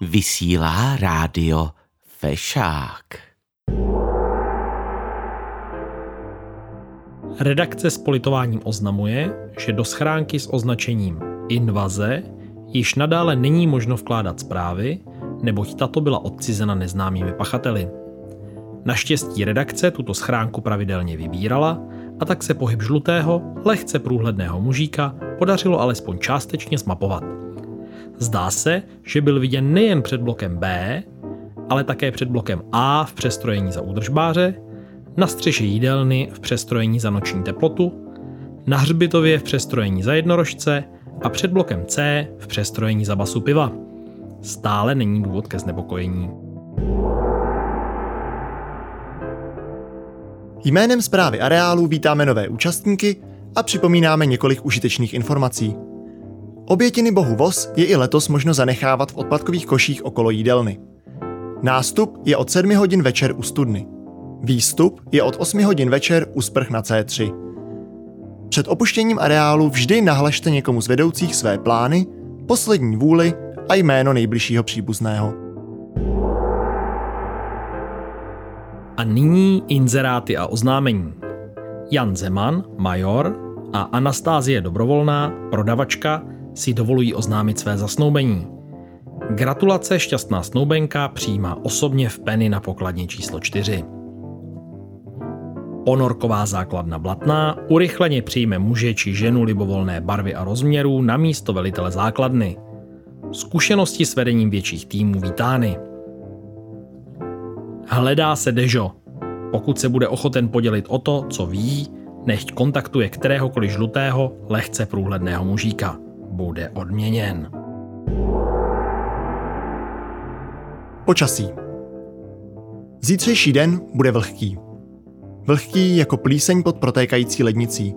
Vysílá rádio Fešák. Redakce s politováním oznamuje, že do schránky s označením invaze již nadále není možno vkládat zprávy, neboť tato byla odcizena neznámými pachateli. Naštěstí redakce tuto schránku pravidelně vybírala a tak se pohyb žlutého, lehce průhledného mužíka podařilo alespoň částečně zmapovat. Zdá se, že byl viděn nejen před blokem B, ale také před blokem A v přestrojení za údržbáře, na střeše jídelny v přestrojení za noční teplotu, na hřbitově v přestrojení za jednorožce a před blokem C v přestrojení za basu piva. Stále není důvod ke znepokojení. Jménem zprávy areálu vítáme nové účastníky a připomínáme několik užitečných informací. Obětiny bohu Vos je i letos možno zanechávat v odpadkových koších okolo jídelny. Nástup je od 7 hodin večer u studny. Výstup je od 8 hodin večer u sprch na C3. Před opuštěním areálu vždy nahlašte někomu z vedoucích své plány, poslední vůli a jméno nejbližšího příbuzného. A nyní inzeráty a oznámení. Jan Zeman, major, a Anastázie Dobrovolná, prodavačka, si dovolují oznámit své zasnoubení. Gratulace šťastná snoubenka přijímá osobně v Penny na pokladně číslo 4. Ponorková základna Blatná urychleně přijme muže či ženu libovolné barvy a rozměrů na místo velitele základny. Zkušenosti s vedením větších týmů vítány. Hledá se Dežo. Pokud se bude ochoten podělit o to, co ví, nechť kontaktuje kteréhokoliv žlutého, lehce průhledného mužíka. Bude odměněn. Počasí. Zítřejší den bude vlhký. Vlhký jako plíseň pod protékající lednicí.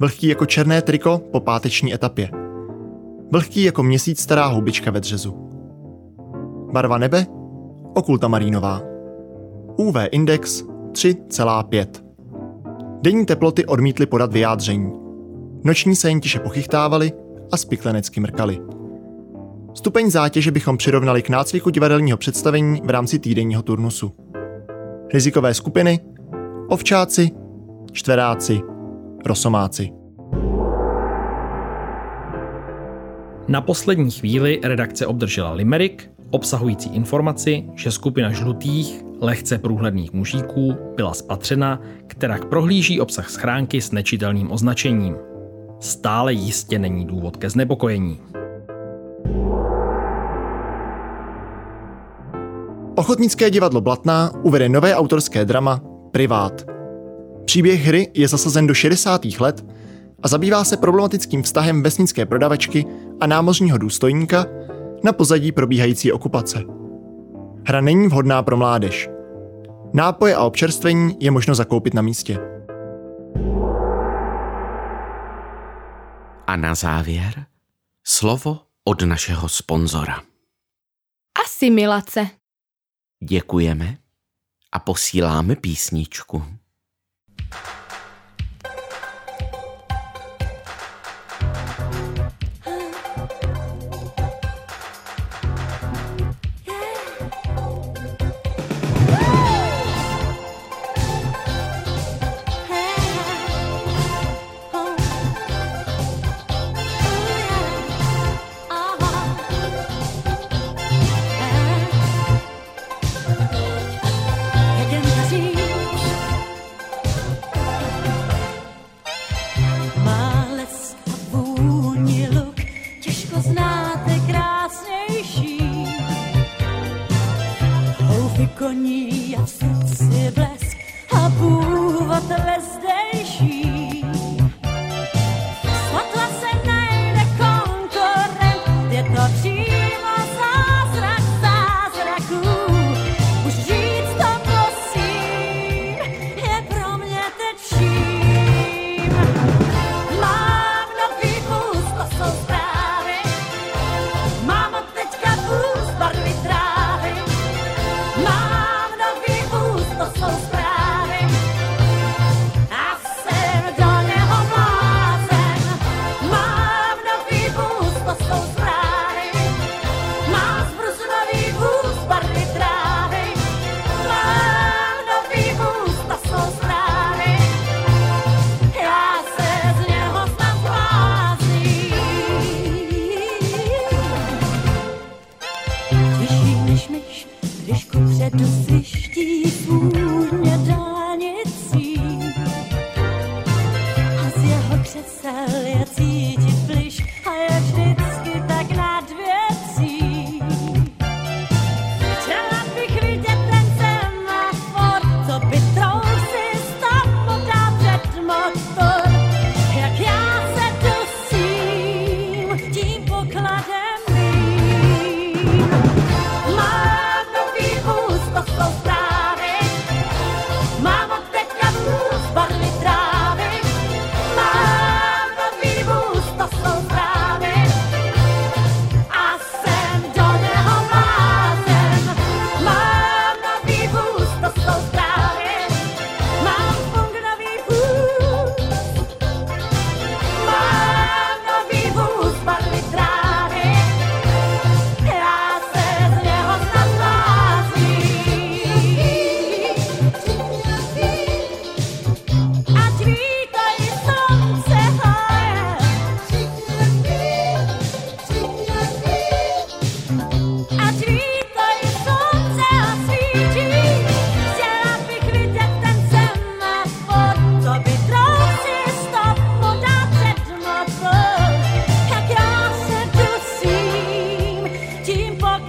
Vlhký jako černé triko po páteční etapě. Vlhký jako měsíc stará houbička ve dřezu. Barva nebe? Okulta marínová. UV index 3,5. Denní teploty odmítly podat vyjádření. Noční se jen tiše pochychtávali a spiklenecky mrkali. Stupeň zátěže bychom přirovnali k nácviku divadelního představení v rámci týdenního turnusu. Rizikové skupiny ovčáci, čtveráci, rosomáci. Na poslední chvíli redakce obdržela limerick, obsahující informaci, že skupina žlutých, lehce průhledných mužíků byla spatřena, která prohlíží obsah schránky s nečitelným označením. Stále jistě není důvod ke znepokojení. Ochotnické divadlo Blatná uvede nové autorské drama Privát. Příběh hry je zasazen do 60. let a zabývá se problematickým vztahem vesnické prodavačky a námořního důstojníka na pozadí probíhající okupace. Hra není vhodná pro mládež. Nápoje a občerstvení je možno zakoupit na místě. A na závěr slovo od našeho sponzora. Asimilace. Děkujeme a posíláme písničku. ke koní a v srdci blesk a původ lezdejší. sell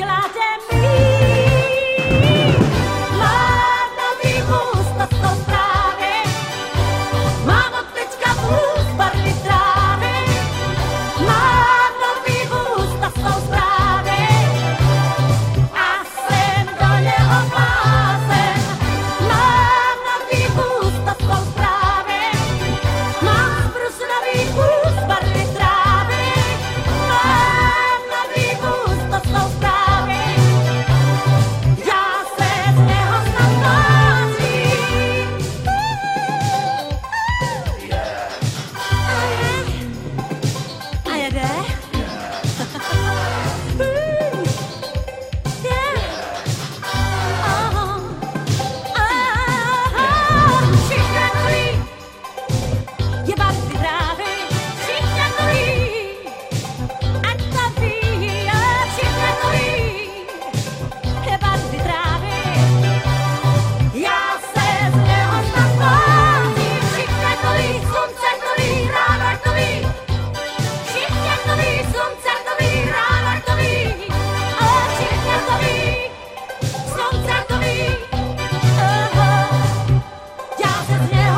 glad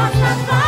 Boże, Boże.